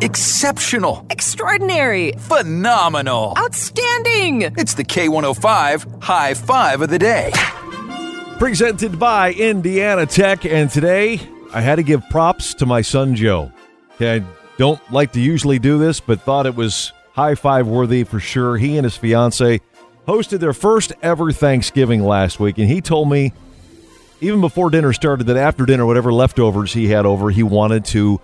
Exceptional. Extraordinary. Phenomenal. Outstanding. It's the K105 High Five of the Day. Presented by Indiana Tech. And today, I had to give props to my son Joe. I don't like to usually do this, but thought it was high five worthy for sure. He and his fiance hosted their first ever Thanksgiving last week, and he told me even before dinner started that after dinner, whatever leftovers he had over, he wanted to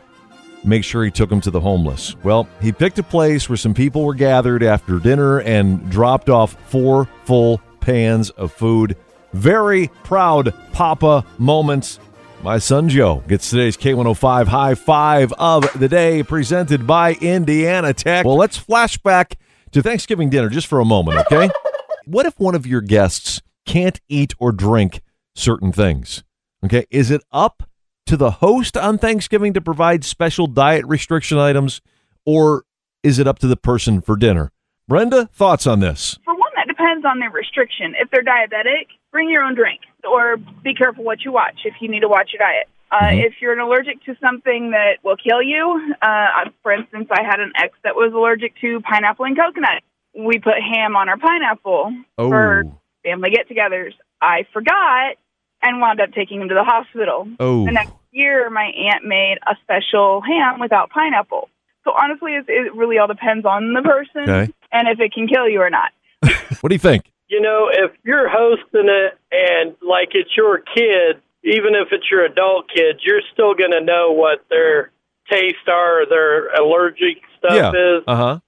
make sure he took them to the homeless. Well, he picked a place where some people were gathered after dinner and dropped off four full pans of food. Very proud Papa moments. My son Joe gets today's K105 high five of the day presented by Indiana Tech. Well, let's flash back to Thanksgiving dinner just for a moment, okay? what if one of your guests can't eat or drink certain things? Okay, is it up to the host on Thanksgiving to provide special diet restriction items, or is it up to the person for dinner? Brenda, thoughts on this? For one, that depends on their restriction. If they're diabetic, bring your own drink, or be careful what you watch if you need to watch your diet. Uh, Mhm. If you're allergic to something that will kill you, uh, for instance, I had an ex that was allergic to pineapple and coconut. We put ham on our pineapple Oh, for family get-togethers. I forgot and wound up taking him to the hospital. oh, The next year, my aunt made a special ham without pineapple. So honestly, it, it really all depends on the person Okay. and if it can kill you or not. what do you think? you know, if you're hosting it and like it's your kid, even if it's your adult kid, you're still going to know what their taste are, or their allergic stuff yeah. is. Uh huh.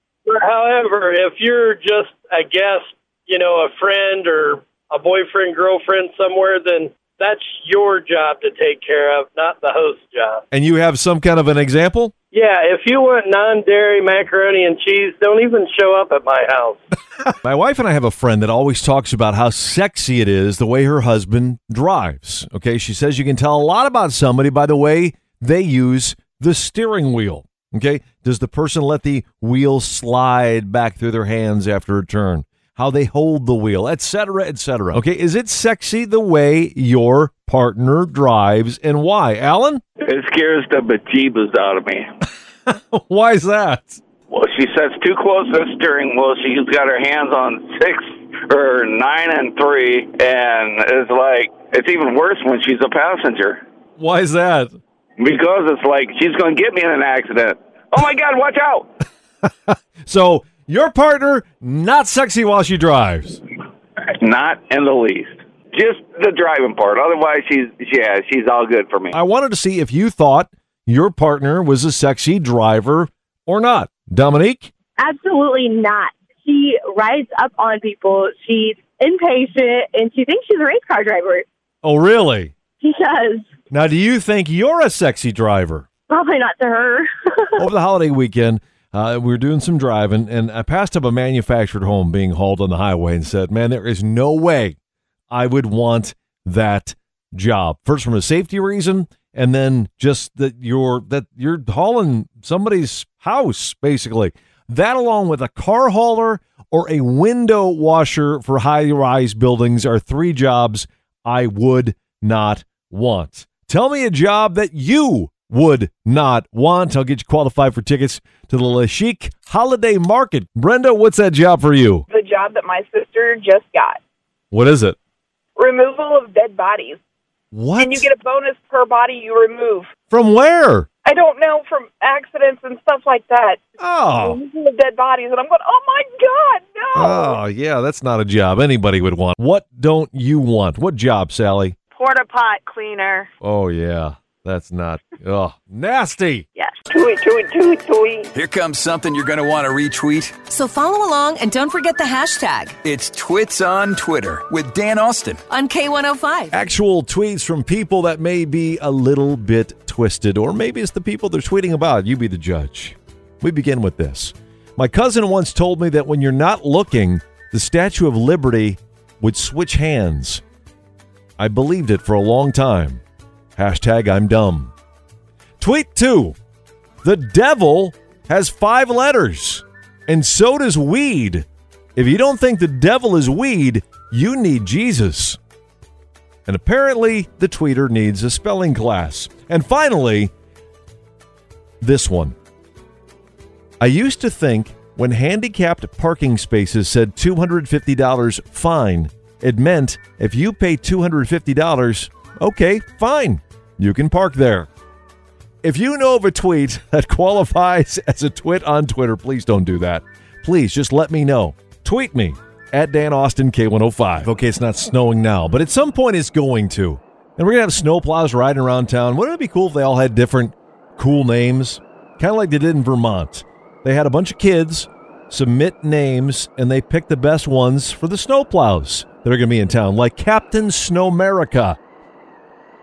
However, if you're just a guest, you know, a friend or a boyfriend, girlfriend somewhere, then that's your job to take care of, not the host's job. And you have some kind of an example? Yeah, if you want non-dairy macaroni and cheese, don't even show up at my house. My wife and I have a friend that always talks about how sexy it is the way her husband drives. Okay, she says you can tell a lot about somebody by the way they use the steering wheel. Okay, does the person let the wheel slide back through their hands after a turn? How they hold the wheel, etc., etc. Okay, is it sexy the way your partner drives and why? Alan, It scares the bejeebus out of me. why is that? Well, she sits too close to the steering wheel. She's got her hands on six or nine and three, and it's like it's even worse when she's a passenger Why is that? because it's like she's going to get me in an accident. Oh my God! Watch out! So your partner not sexy while she drives. Not in the least. Just the driving part. Otherwise, she's yeah, she's all good for me. I wanted to see if you thought your partner was a sexy driver or not. Dominique? Absolutely not. She rides up on people. She's impatient, and she thinks she's a race car driver. Oh, really? She does. Now, do you think you're a sexy driver? Probably not to her. Over the holiday weekend, uh, we were doing some driving, and I passed up a manufactured home being hauled on the highway and said, Man, there is no way I would want that job. First, from a safety reason, and then just that you're that you're hauling somebody's house, basically. That, along with a car hauler or a window washer for high-rise buildings, are three jobs I would not want. Tell me a job that you would not want. I'll get you qualified for tickets to the La Chic Holiday Market. Brenda, what's that job for you? The job that my sister just got What is it? removal of dead bodies. What? And you get a bonus per body you remove. From where? I don't know from accidents and stuff like that. Oh. Removal of dead bodies. And I'm going, oh my God, no. Oh, yeah, that's not a job anybody would want. What don't you want? What job, Sally? Porta pot cleaner. Oh, yeah. That's not. Oh, nasty. Yes. Tui, tui, tui, tui. Here comes something you're going to want to retweet. So follow along and don't forget the hashtag It's Twits on Twitter with Dan Austin. on K105. Actual tweets from people that may be a little bit twisted, or maybe it's the people they're tweeting about. You be the judge. We begin with this. My cousin once told me that when you're not looking, the Statue of Liberty would switch hands. I believed it for a long time. Hashtag I'm dumb. Tweet two. The devil has five letters, and so does weed. If you don't think the devil is weed, you need Jesus. And apparently, the tweeter needs a spelling class. And finally, this one. I used to think when handicapped parking spaces said $250 fine, it meant if you pay $250, okay, fine, you can park there. If you know of a tweet that qualifies as a twit on Twitter, please don't do that. Please just let me know. Tweet me at Dan Austin K105. Okay, it's not snowing now, but at some point it's going to. And we're going to have snowplows riding around town. Wouldn't it be cool if they all had different cool names? Kind of like they did in Vermont. They had a bunch of kids submit names and they picked the best ones for the snowplows that are going to be in town, like Captain Snowmerica,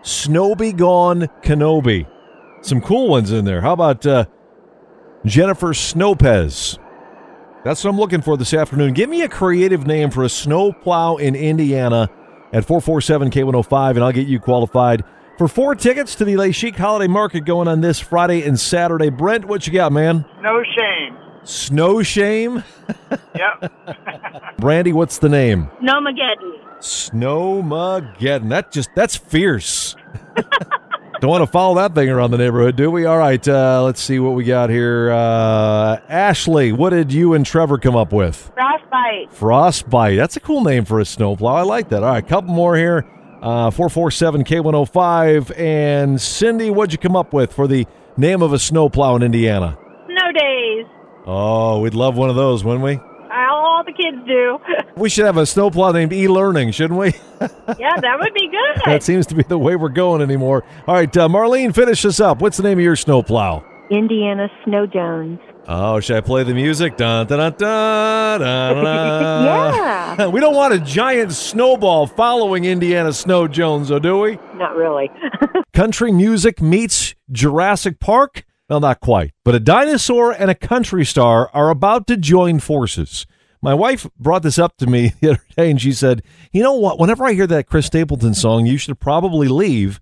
Snowby Gone Kenobi. Some cool ones in there. How about uh, Jennifer Snowpez? That's what I'm looking for this afternoon. Give me a creative name for a snowplow in Indiana at 447 K105, and I'll get you qualified for four tickets to the Le Chic Holiday Market going on this Friday and Saturday. Brent, what you got, man? No shame. Snow Shame? Yep. Brandy, what's the name? Snowmageddon. Snowmageddon. That just, that's fierce. Don't want to follow that thing around the neighborhood, do we? All right, uh, let's see what we got here. Uh, Ashley, what did you and Trevor come up with? Frostbite. Frostbite. That's a cool name for a snowplow. I like that. All right, couple more here. Uh, 447 K105. And Cindy, what'd you come up with for the name of a snowplow in Indiana? Snow days. Oh, we'd love one of those, wouldn't we? All the kids do. We should have a snowplow named e learning, shouldn't we? yeah, that would be good. that seems to be the way we're going anymore. All right, uh, Marlene, finish us up. What's the name of your snowplow? Indiana Snow Jones. Oh, should I play the music? Dun, dun, dun, dun, dun, dun. Yeah. We don't want a giant snowball following Indiana Snow Jones, though, do we? Not really. Country music meets Jurassic Park? Well, not quite. But a dinosaur and a country star are about to join forces. My wife brought this up to me the other day, and she said, You know what? Whenever I hear that Chris Stapleton song, you should probably leave.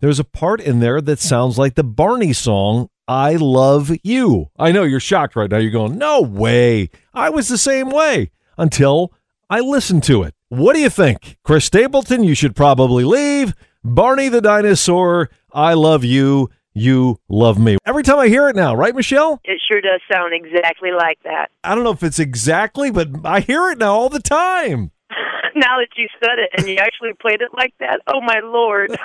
There's a part in there that sounds like the Barney song, I Love You. I know you're shocked right now. You're going, No way. I was the same way until I listened to it. What do you think? Chris Stapleton, you should probably leave. Barney the dinosaur, I love you. You love me. Every time I hear it now, right, Michelle? It sure does sound exactly like that. I don't know if it's exactly, but I hear it now all the time. Now that you said it and you actually played it like that, oh my lord.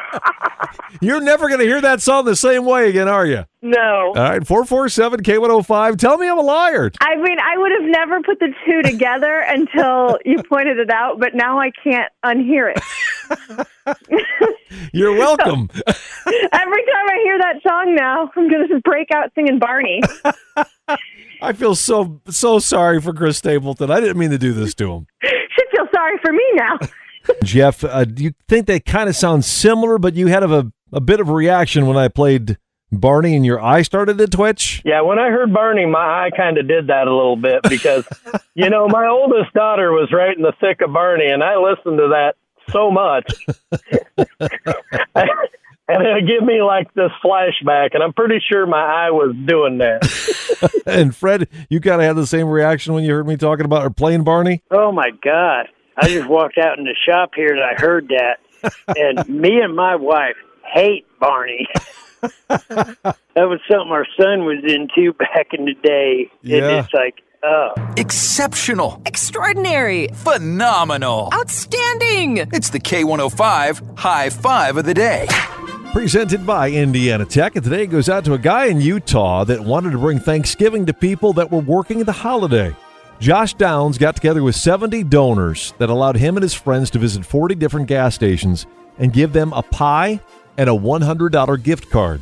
You're never going to hear that song the same way again, are you? no. All right, 447 K105. Tell me I'm a liar. I mean, I would have never put the two together until you pointed it out, but now I can't unhear it. You're welcome. Every time I hear that song now, I'm going to just break out singing Barney. I feel so so sorry for Chris Stapleton. I didn't mean to do this to him. Should feel sorry for me now. Jeff, uh, do you think they kind of sound similar, but you had a, a bit of a reaction when I played Barney and your eye started to twitch? Yeah, when I heard Barney, my eye kind of did that a little bit because, you know, my oldest daughter was right in the thick of Barney, and I listened to that so much. and it gave me like this flashback, and I'm pretty sure my eye was doing that. and Fred, you kind of had the same reaction when you heard me talking about or playing Barney? Oh my God. I just walked out in the shop here and I heard that. And me and my wife hate Barney. that was something our son was into back in the day. Yeah. And it's like, oh. Exceptional. Extraordinary. Phenomenal. Outstanding. It's the K105 High Five of the Day. Presented by Indiana Tech. And today goes out to a guy in Utah that wanted to bring Thanksgiving to people that were working the holiday. Josh Downs got together with 70 donors that allowed him and his friends to visit 40 different gas stations and give them a pie and a $100 gift card.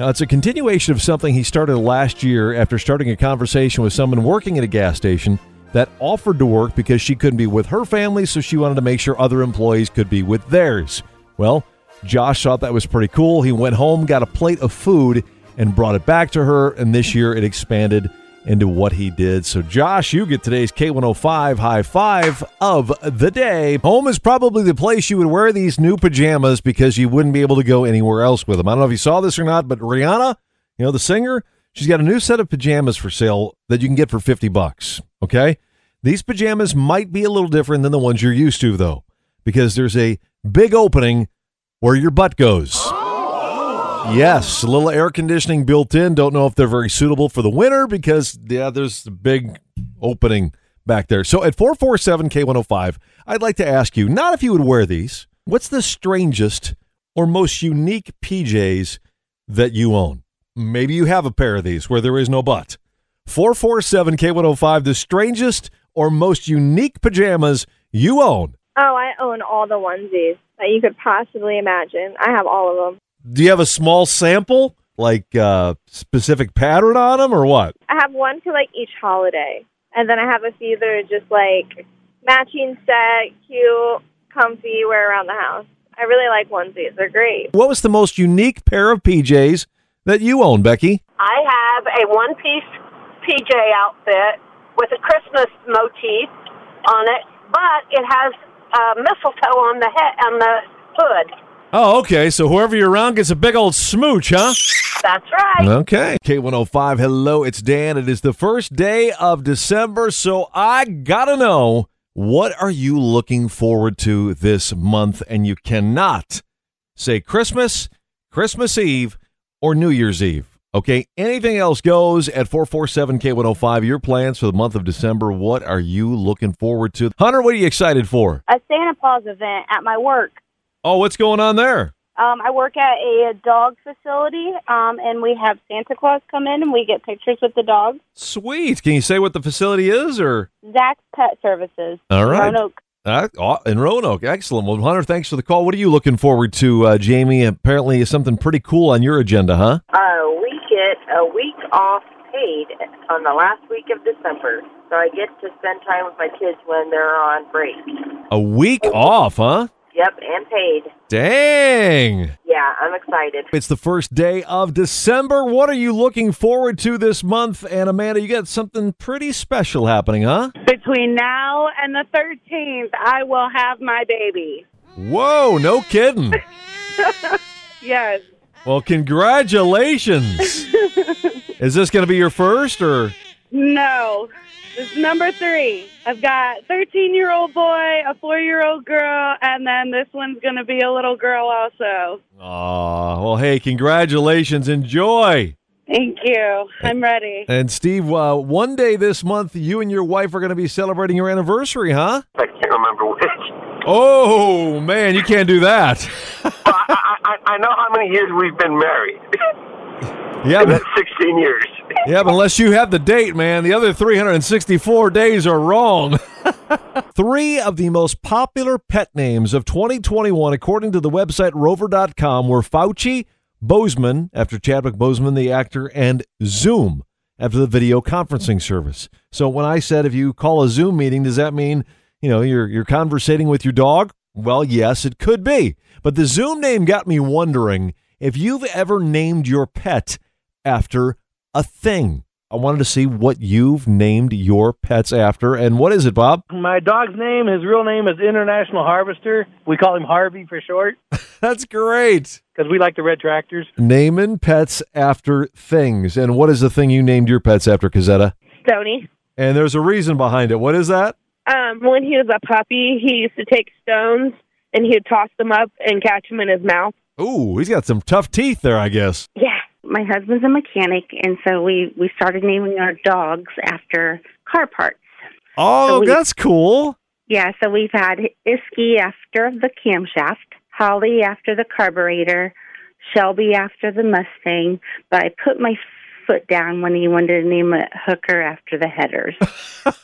Now, it's a continuation of something he started last year after starting a conversation with someone working at a gas station that offered to work because she couldn't be with her family, so she wanted to make sure other employees could be with theirs. Well, Josh thought that was pretty cool. He went home, got a plate of food, and brought it back to her, and this year it expanded into what he did. So, Josh, you get today's K105 high five of the day. Home is probably the place you would wear these new pajamas because you wouldn't be able to go anywhere else with them. I don't know if you saw this or not, but Rihanna, you know, the singer, she's got a new set of pajamas for sale that you can get for 50 bucks. Okay. These pajamas might be a little different than the ones you're used to, though, because there's a big opening where your butt goes. Yes, a little air conditioning built in. Don't know if they're very suitable for the winter because yeah, there's a big opening back there. So at 447 K105, I'd like to ask you, not if you would wear these, what's the strangest or most unique PJs that you own? Maybe you have a pair of these where there is no butt. 447 K105, the strangest or most unique pajamas you own. Oh, I own all the onesies that you could possibly imagine. I have all of them. Do you have a small sample, like uh, specific pattern on them, or what? I have one for like each holiday, and then I have a few that are just like matching set, cute, comfy, wear around the house. I really like onesies. They're great. What was the most unique pair of PJs that you own, Becky? I have a one piece PJ outfit with a Christmas motif on it, but it has uh, mistletoe on the head on the hood. Oh, okay. So whoever you're around gets a big old smooch, huh? That's right. Okay. K105, hello, it's Dan. It is the first day of December, so I gotta know what are you looking forward to this month? And you cannot say Christmas, Christmas Eve, or New Year's Eve. Okay, anything else goes at 447 K105. Your plans for the month of December. What are you looking forward to? Hunter, what are you excited for? a Santa Claus event at my work. Oh, what's going on there? Um, I work at a dog facility, um, and we have Santa Claus come in, and we get pictures with the dogs. Sweet. Can you say what the facility is or? Zach's Pet Services. All right. Roanoke. Uh, oh, in Roanoke. Excellent. Well, Hunter, thanks for the call. What are you looking forward to, uh, Jamie? Apparently, something pretty cool on your agenda, huh? Uh, we get a week off paid on the last week of December. So I get to spend time with my kids when they're on break. A week off, huh? Yep, and paid. Dang. Yeah, I'm excited. It's the first day of December. What are you looking forward to this month? And Amanda, you got something pretty special happening, huh? Between now and the 13th, I will have my baby. Whoa, no kidding. Yes. well, congratulations. Is this going to be your first or? No. This is number three. I've got 13 year old boy, a four year old girl, and then this one's going to be a little girl also. Aw, well, hey, congratulations. Enjoy. Thank you. I'm ready. And Steve, uh, one day this month, you and your wife are going to be celebrating your anniversary, huh? I can't remember which. Oh man, you can't do that. I, I, I know how many years we've been married. Yeah, but, 16 years. yeah, but unless you have the date, man, the other 364 days are wrong. Three of the most popular pet names of 2021, according to the website Rover.com, were Fauci, Boseman, after Chadwick Boseman, the actor, and Zoom, after the video conferencing service. So when I said if you call a Zoom meeting, does that mean you know you're you're conversating with your dog? Well, yes, it could be. But the Zoom name got me wondering if you've ever named your pet after a thing. I wanted to see what you've named your pets after. And what is it, Bob? My dog's name, his real name is International Harvester. We call him Harvey for short That's great. because we like the red tractors. Naming pets after things. And what is the thing you named your pets after, Cazetta? Stony. And there's a reason behind it. What is that? Um, when he was a puppy, he used to take stones and he would toss them up and catch them in his mouth. Ooh, he's got some tough teeth there, I guess. Yeah, my husband's a mechanic, and so we we started naming our dogs after car parts. Oh, So we- that's cool. Yeah, so we've had Isky after the camshaft, Holley after the carburetor, Shelby after the Mustang, but I put my foot down when he wanted to name it Hooker after the headers.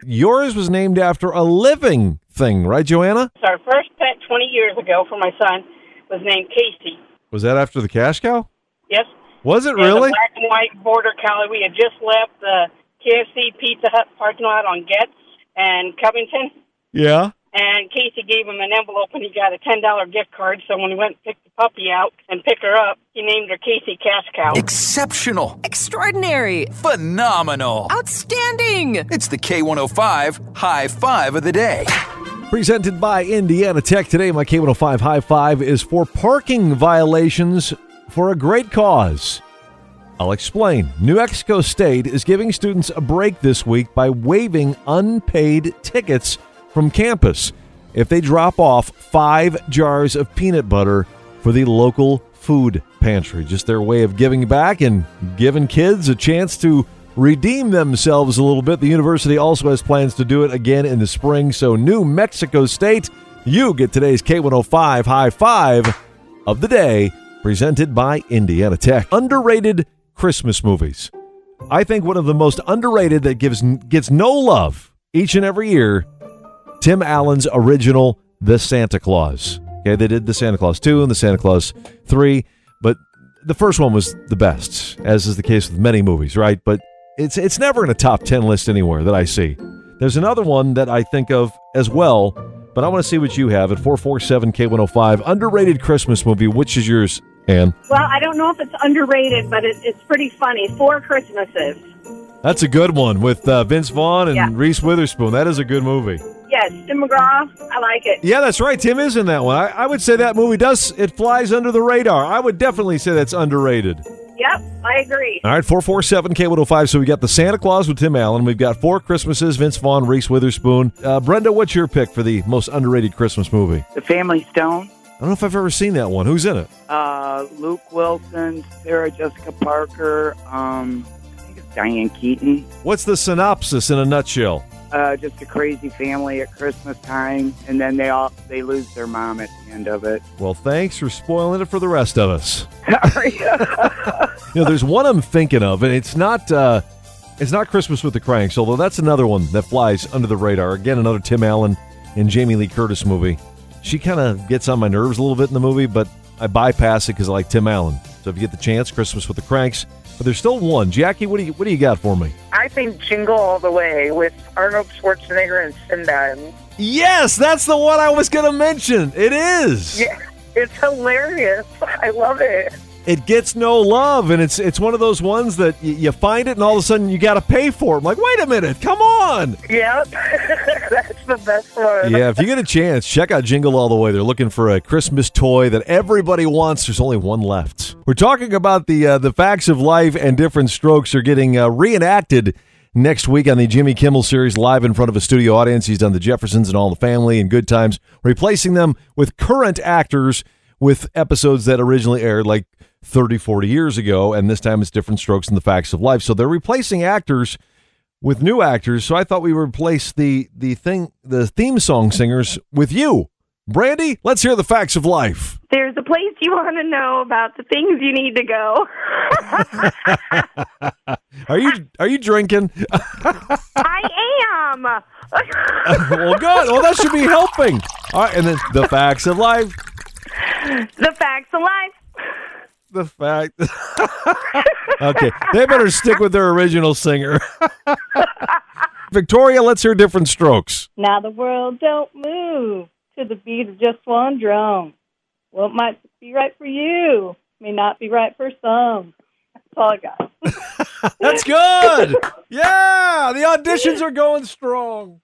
Yours was named after a living thing, right, Joanna? So our first pet 20 years ago for my son was named Casey. Was that after the cash cow? Yes. Was it really? A black and white border collie. We had just left the KFC Pizza Hut parking lot on Getz and Covington. Yeah. And Casey gave him an envelope and he got a $10 gift card. So when he went and picked the puppy out and picked her up, he named her Casey Cash Cow. Exceptional. Extraordinary. Phenomenal. Outstanding. It's the K105 High Five of the Day. Presented by Indiana Tech. Today, my K105 High Five is for parking violations for a great cause. I'll explain. New Mexico State is giving students a break this week by waiving unpaid tickets from campus if they drop off five jars of peanut butter for the local food pantry. Just their way of giving back and giving kids a chance to redeem themselves a little bit. The university also has plans to do it again in the spring. So, New Mexico State, you get today's K105 high five of the day, presented by Indiana Tech. Underrated Christmas movies. I think one of the most underrated that gives gets no love each and every year. Tim Allen's original The Santa Claus. Okay, they did the Santa Claus 2 and the Santa Claus 3, but the first one was the best, as is the case with many movies, right? But it's it's never in a top 10 list anywhere that I see. There's another one that I think of as well, but I want to see what you have at 447 K105. Underrated Christmas movie. Which is yours, Ann? Well, I don't know if it's underrated, but it, it's pretty funny. Four Christmases. That's a good one with uh, Vince Vaughn and Yeah. Reese Witherspoon. That is a good movie. Yes, Tim McGraw. I like it. Yeah, that's right. Tim is in that one. I, I would say that movie does it flies under the radar. I would definitely say that's underrated. Yep, I agree. All right, 447 K105. So we got the Santa Claus with Tim Allen. We've got Four Christmases, Vince Vaughn, Reese Witherspoon. Uh, Brenda, what's your pick for the most underrated Christmas movie? The Family Stone. I don't know if I've ever seen that one. Who's in it? Uh, Luke Wilson, Sarah Jessica Parker. Um, I think it's Diane Keaton. What's the synopsis in a nutshell? Uh, just a crazy family at Christmas time, and then they all they lose their mom at the end of it. Well, thanks for spoiling it for the rest of us. You know, there's one I'm thinking of, and it's not uh, it's not Christmas with the Cranks, although that's another one that flies under the radar. Again, another Tim Allen and Jamie Lee Curtis movie. She kind of gets on my nerves a little bit in the movie, but I bypass it because I like Tim Allen. So if you get the chance, Christmas with the Cranks. But there's still one. Jackie, what do you what do you got for me? I think Jingle All the Way with Arnold Schwarzenegger and Sinbad. Yes, that's the one I was going to mention. It is. Yeah, it's hilarious. I love it. It gets no love, and it's it's one of those ones that y- you find it, and all of a sudden you got to pay for it. I'm like, wait a minute, come on. Yep, that's the best one. Yeah, if you get a chance, check out Jingle All the Way. They're looking for a Christmas toy that everybody wants. There's only one left. We're talking about the uh, the facts of life and different strokes are getting uh, reenacted next week on the Jimmy Kimmel series, live in front of a studio audience. He's done the Jeffersons and All the Family and Good Times, replacing them with current actors with episodes that originally aired like 30, 40 years ago, and this time it's different strokes in the facts of life. So they're replacing actors with new actors. So I thought we would replace the the thing the theme song singers with you. Brandy, let's hear the facts of life. There's a place you want to know about the things you need to go. Are you are you drinking? I am. well, good. Well, that should be helping. All right, and then the facts of life. the facts of life. The fact. okay, they better stick with their original singer. Victoria, let's hear different strokes. Now the world don't move to the beat of just one drum. What might be right for you may not be right for some. That's all I got. That's good. Yeah, the auditions are going strong.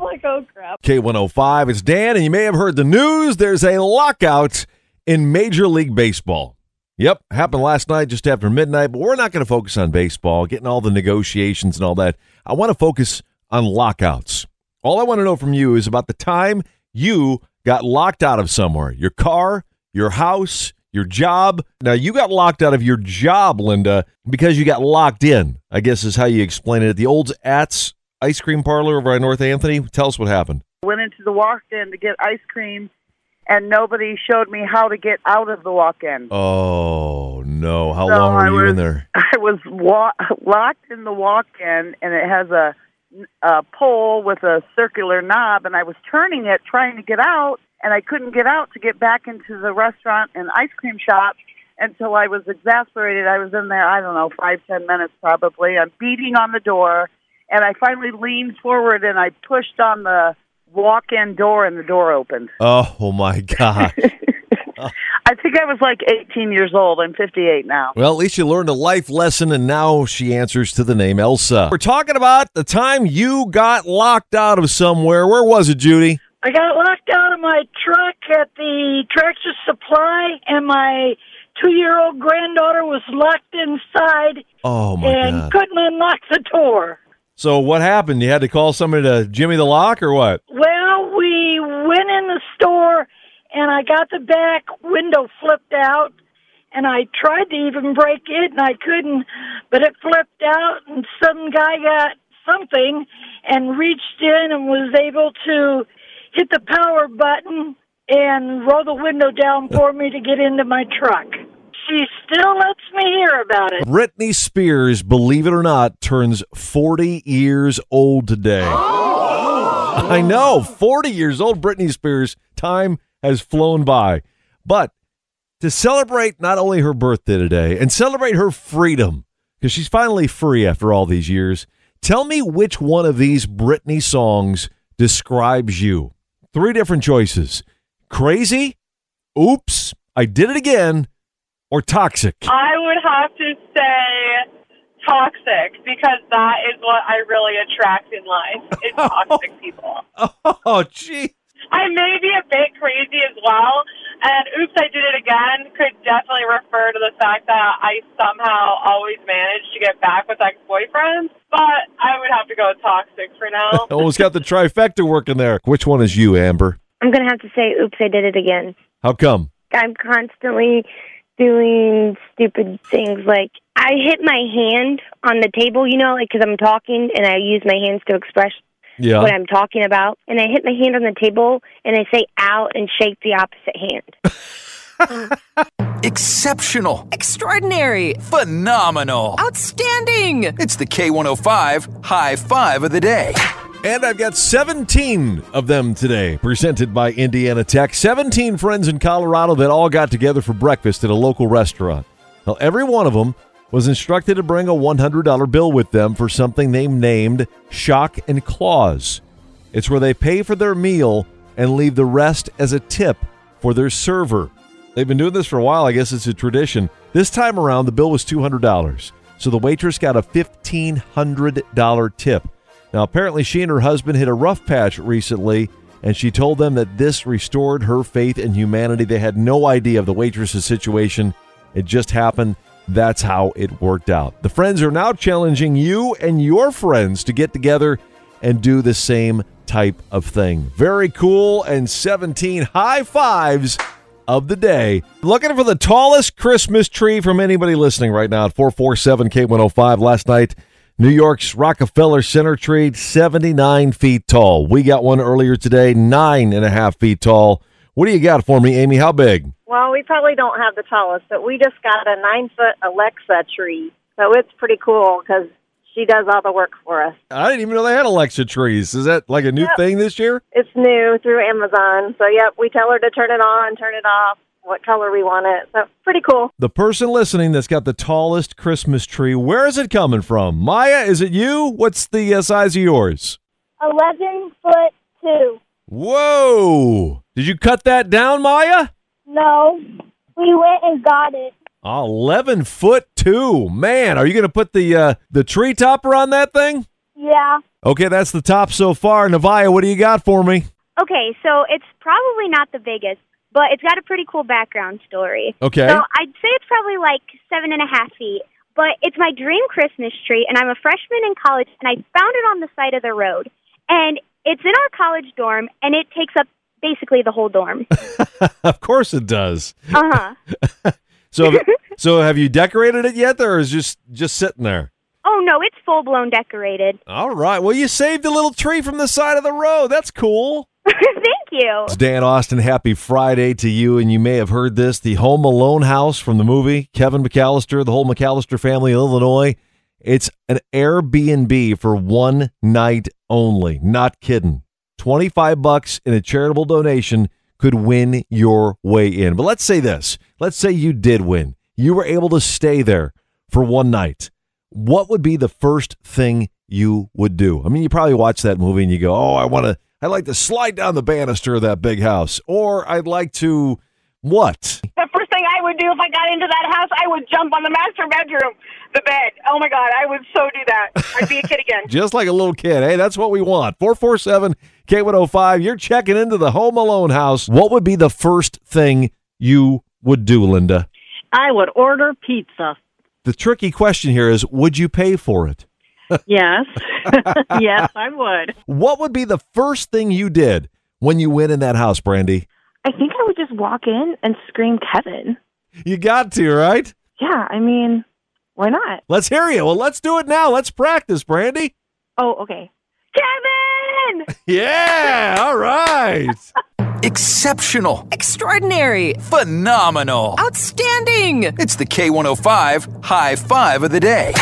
like, oh crap. K105, it's Dan, and you may have heard the news. There's a lockout in Major League Baseball. Yep, happened last night just after midnight, but we're not going to focus on baseball, getting all the negotiations and all that. I want to focus on lockouts. All I want to know from you is about the time you got locked out of somewhere your car, your house, your job. Now, you got locked out of your job, Linda, because you got locked in, I guess is how you explain it. At the old Ats ice cream parlor over at North Anthony, tell us what happened. went into the walk-in to get ice cream, and nobody showed me how to get out of the walk-in. Oh no! How So long were I you was, in there? I was wa- locked in the walk-in, and it has a, a pole with a circular knob, and I was turning it trying to get out, and I couldn't get out to get back into the restaurant and ice cream shop until I was exasperated. I was in there, I don't know, five, ten minutes probably. I'm beating on the door, and I finally leaned forward and I pushed on the walk-in door, and the door opened. Oh, oh my God! Uh. I think I was like 18 years old. I'm 58 now. well, at least you learned a life lesson, and now she answers to the name Elsa. We're talking about the time you got locked out of somewhere. Where was it, Judy? I got locked out of my truck at the Tractor Supply, and my two-year-old granddaughter was locked inside Oh my and God! couldn't unlock the door. So what happened? You had to call somebody to Jimmy the lock, or what? Well, we went in the store, and I got the back window flipped out, and I tried to even break it and I couldn't, but it flipped out and some guy got something and reached in and was able to hit the power button and roll the window down for me to get into my truck. She still lets me hear about it. Britney Spears, believe it or not, turns 40 years old today. Oh. I know, 40 years old, Britney Spears. Time has flown by. But to celebrate not only her birthday today and celebrate her freedom, because she's finally free after all these years, tell me which one of these Britney songs describes you. Three different choices crazy, oops, I did it again, or toxic. I would have to say toxic because that is what I really attract in life is toxic people. Oh, gee. I may be a bit crazy as well, and oops, I did it again could definitely refer to the fact that I somehow always manage to get back with ex-boyfriends, but I would have to go with toxic for now. Almost got the trifecta working there. Which one is you, Amber? I'm gonna have to say, oops, I did it again. How come? I'm constantly doing stupid things like I hit my hand on the table, you know, like because I'm talking and I use my hands to express Yeah. what I'm talking about, and I hit my hand on the table and I say "out" and shake the opposite hand. Exceptional. Extraordinary. Phenomenal. Outstanding. It's the K105 High Five of the Day. And I've got 17 of them today, presented by Indiana Tech. 17 friends in Colorado that all got together for breakfast at a local restaurant. Now, every one of them was instructed to bring a $100 bill with them for something they named Shock and Claws. It's where they pay for their meal and leave the rest as a tip for their server. They've been doing this for a while. I guess it's a tradition. This time around, the bill was $200. So the waitress got a $1,500 tip. Now, apparently, she and her husband hit a rough patch recently, and she told them that this restored her faith in humanity. They had no idea of the waitress's situation. It just happened. That's how it worked out. The friends are now challenging you and your friends to get together and do the same type of thing. Very cool, and 17 high fives of the day. Looking for the tallest Christmas tree from anybody listening right now at 447 K105 last night. New York's Rockefeller Center tree, 79 feet tall. We got one earlier today, nine and a half feet tall. What do you got for me, Amy? How big? Well, we probably don't have the tallest, but we just got a nine foot Alexa tree. So it's pretty cool because she does all the work for us. I didn't even know they had Alexa trees. Is that like a new Yep. thing this year? It's new through Amazon. So, yep, we tell her to turn it on, turn it off, what color we want it. So, pretty cool. The person listening that's got the tallest Christmas tree, where is it coming from? Maya, is it you? What's the uh, size of yours? 11 foot 2. Whoa! Did you cut that down, Maya? No, we went and got it. 11 foot two. Man, are you going to put the uh, the tree topper on that thing? Yeah. Okay, that's the top so far. Navaya, what do you got for me? Okay, so it's probably not the biggest, but it's got a pretty cool background story. Okay. So I'd say it's probably like seven and a half feet. But it's my dream Christmas tree, and I'm a freshman in college, and I found it on the side of the road. And it's in our college dorm, and it takes up basically the whole dorm. of course it does. Uh huh. So, so have you decorated it yet, or is it just just sitting there? oh no, it's full blown decorated. All right. Well, you saved a little tree from the side of the road. That's cool. Thank you. It's Dan Austin. Happy Friday to you. And you may have heard this the Home Alone house from the movie Kevin McAllister, the whole McAllister family in Illinois. It's an Airbnb for one night only. Not kidding. 25 bucks in a charitable donation could win your way in. But let's say this. Let's say you did win. You were able to stay there for one night. What would be the first thing you would do? I mean, you probably watch that movie and you go, "Oh, I want to I'd like to slide down the banister of that big house." Or I'd like to what? The first thing I would do if I got into that house, I would jump on the master bedroom, the bed. Oh my God, I would so do that. I'd be a kid again. Just like a little kid. Hey, that's what we want. 447 K105. You're checking into the Home Alone house. What would be the first thing you would do, Linda? I would order pizza. The tricky question here is would you pay for it? Yes. yes, I would. What would be the first thing you did when you went in that house, Brandy? I think I would just walk in and scream Kevin. You got to, right? Yeah, I mean, why not? Let's hear you. Well, let's do it now. Let's practice, Brandy. Oh, okay. Kevin! Yeah, all right. Exceptional. Extraordinary. Phenomenal. Outstanding. It's the K105 High Five of the Day.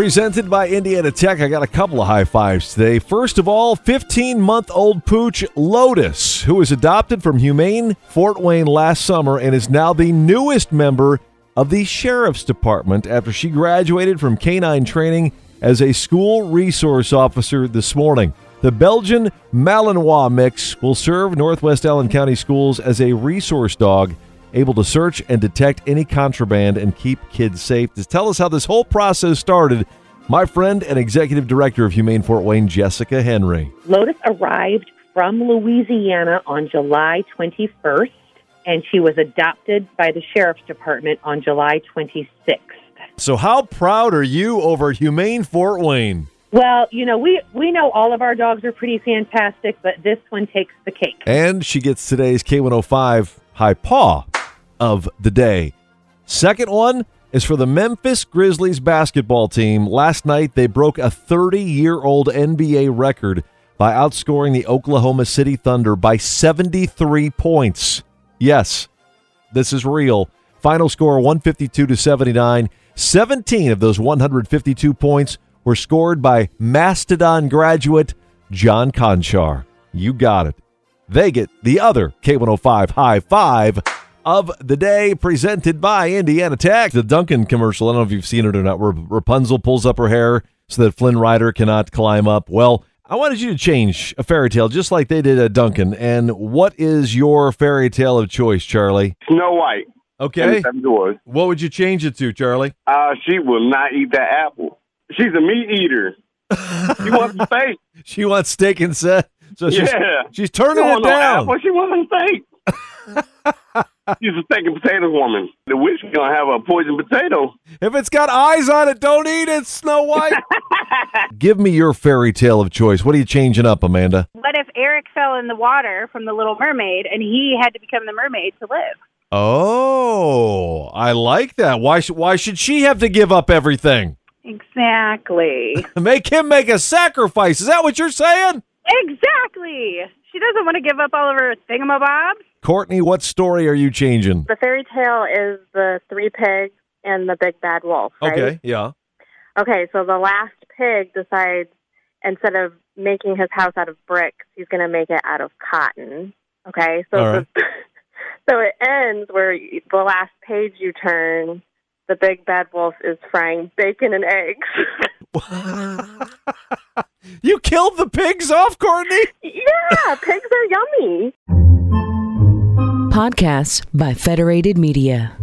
Presented by Indiana Tech. I got a couple of high fives today. First of all, 15 month old pooch Lotus, who was adopted from Humane Fort Wayne last summer and is now the newest member of the Sheriff's Department after she graduated from canine training as a school resource officer this morning. The Belgian Malinois mix will serve Northwest Allen County schools as a resource dog able to search and detect any contraband and keep kids safe. To tell us how this whole process started, my friend and executive director of Humane Fort Wayne, Jessica Henry. Lotus arrived from Louisiana on July 21st, and she was adopted by the Sheriff's Department on July 26th. So, how proud are you over Humane Fort Wayne? Well, you know, we, we know all of our dogs are pretty fantastic, but this one takes the cake. And she gets today's K105 High Paw of the day. Second one is for the Memphis Grizzlies basketball team. Last night, they broke a 30 year old NBA record by outscoring the Oklahoma City Thunder by 73 points. Yes, this is real. Final score 152 to 79. 17 of those 152 points were scored by Mastodon graduate John Konchar. You got it. They get the other K105 high five of the day presented by Indiana Tech. The Dunkin' commercial, I don't know if you've seen it or not, where Rapunzel pulls up her hair so that Flynn Rider cannot climb up. Well, I wanted you to change a fairy tale just like they did at Dunkin'. And what is your fairy tale of choice, Charlie? Snow White. Okay. What would you change it to, Charlie? Uh, she will not eat that apple. She's a meat eater. she wants steak. She wants steak and set. So she's, yeah. she's turning she it down. apple. She wants steak. She's a steak and potato woman. The witch is gonna have a poison potato. If it's got eyes on it, don't eat it, Snow White. Give me your fairy tale of choice. What are you changing up, Amanda? What if Eric fell in the water from the Little Mermaid and he had to become the mermaid to live? Oh, I like that. Why, sh- why should she have to give up everything? Exactly. Make him make a sacrifice. Is that what you're saying? Exactly. She doesn't want to give up all of her thingamabobs. Courtney, what story are you changing? The fairy tale is the three pigs and the big bad wolf, right? Okay, yeah. Okay, so the last pig decides instead of making his house out of bricks, he's going to make it out of cotton. Okay, so All right. the, so it ends where you- the last page you turn, the big bad wolf is frying bacon and eggs. You killed the pigs off, Courtney? yeah, pigs are yummy. Podcasts by Federated Media.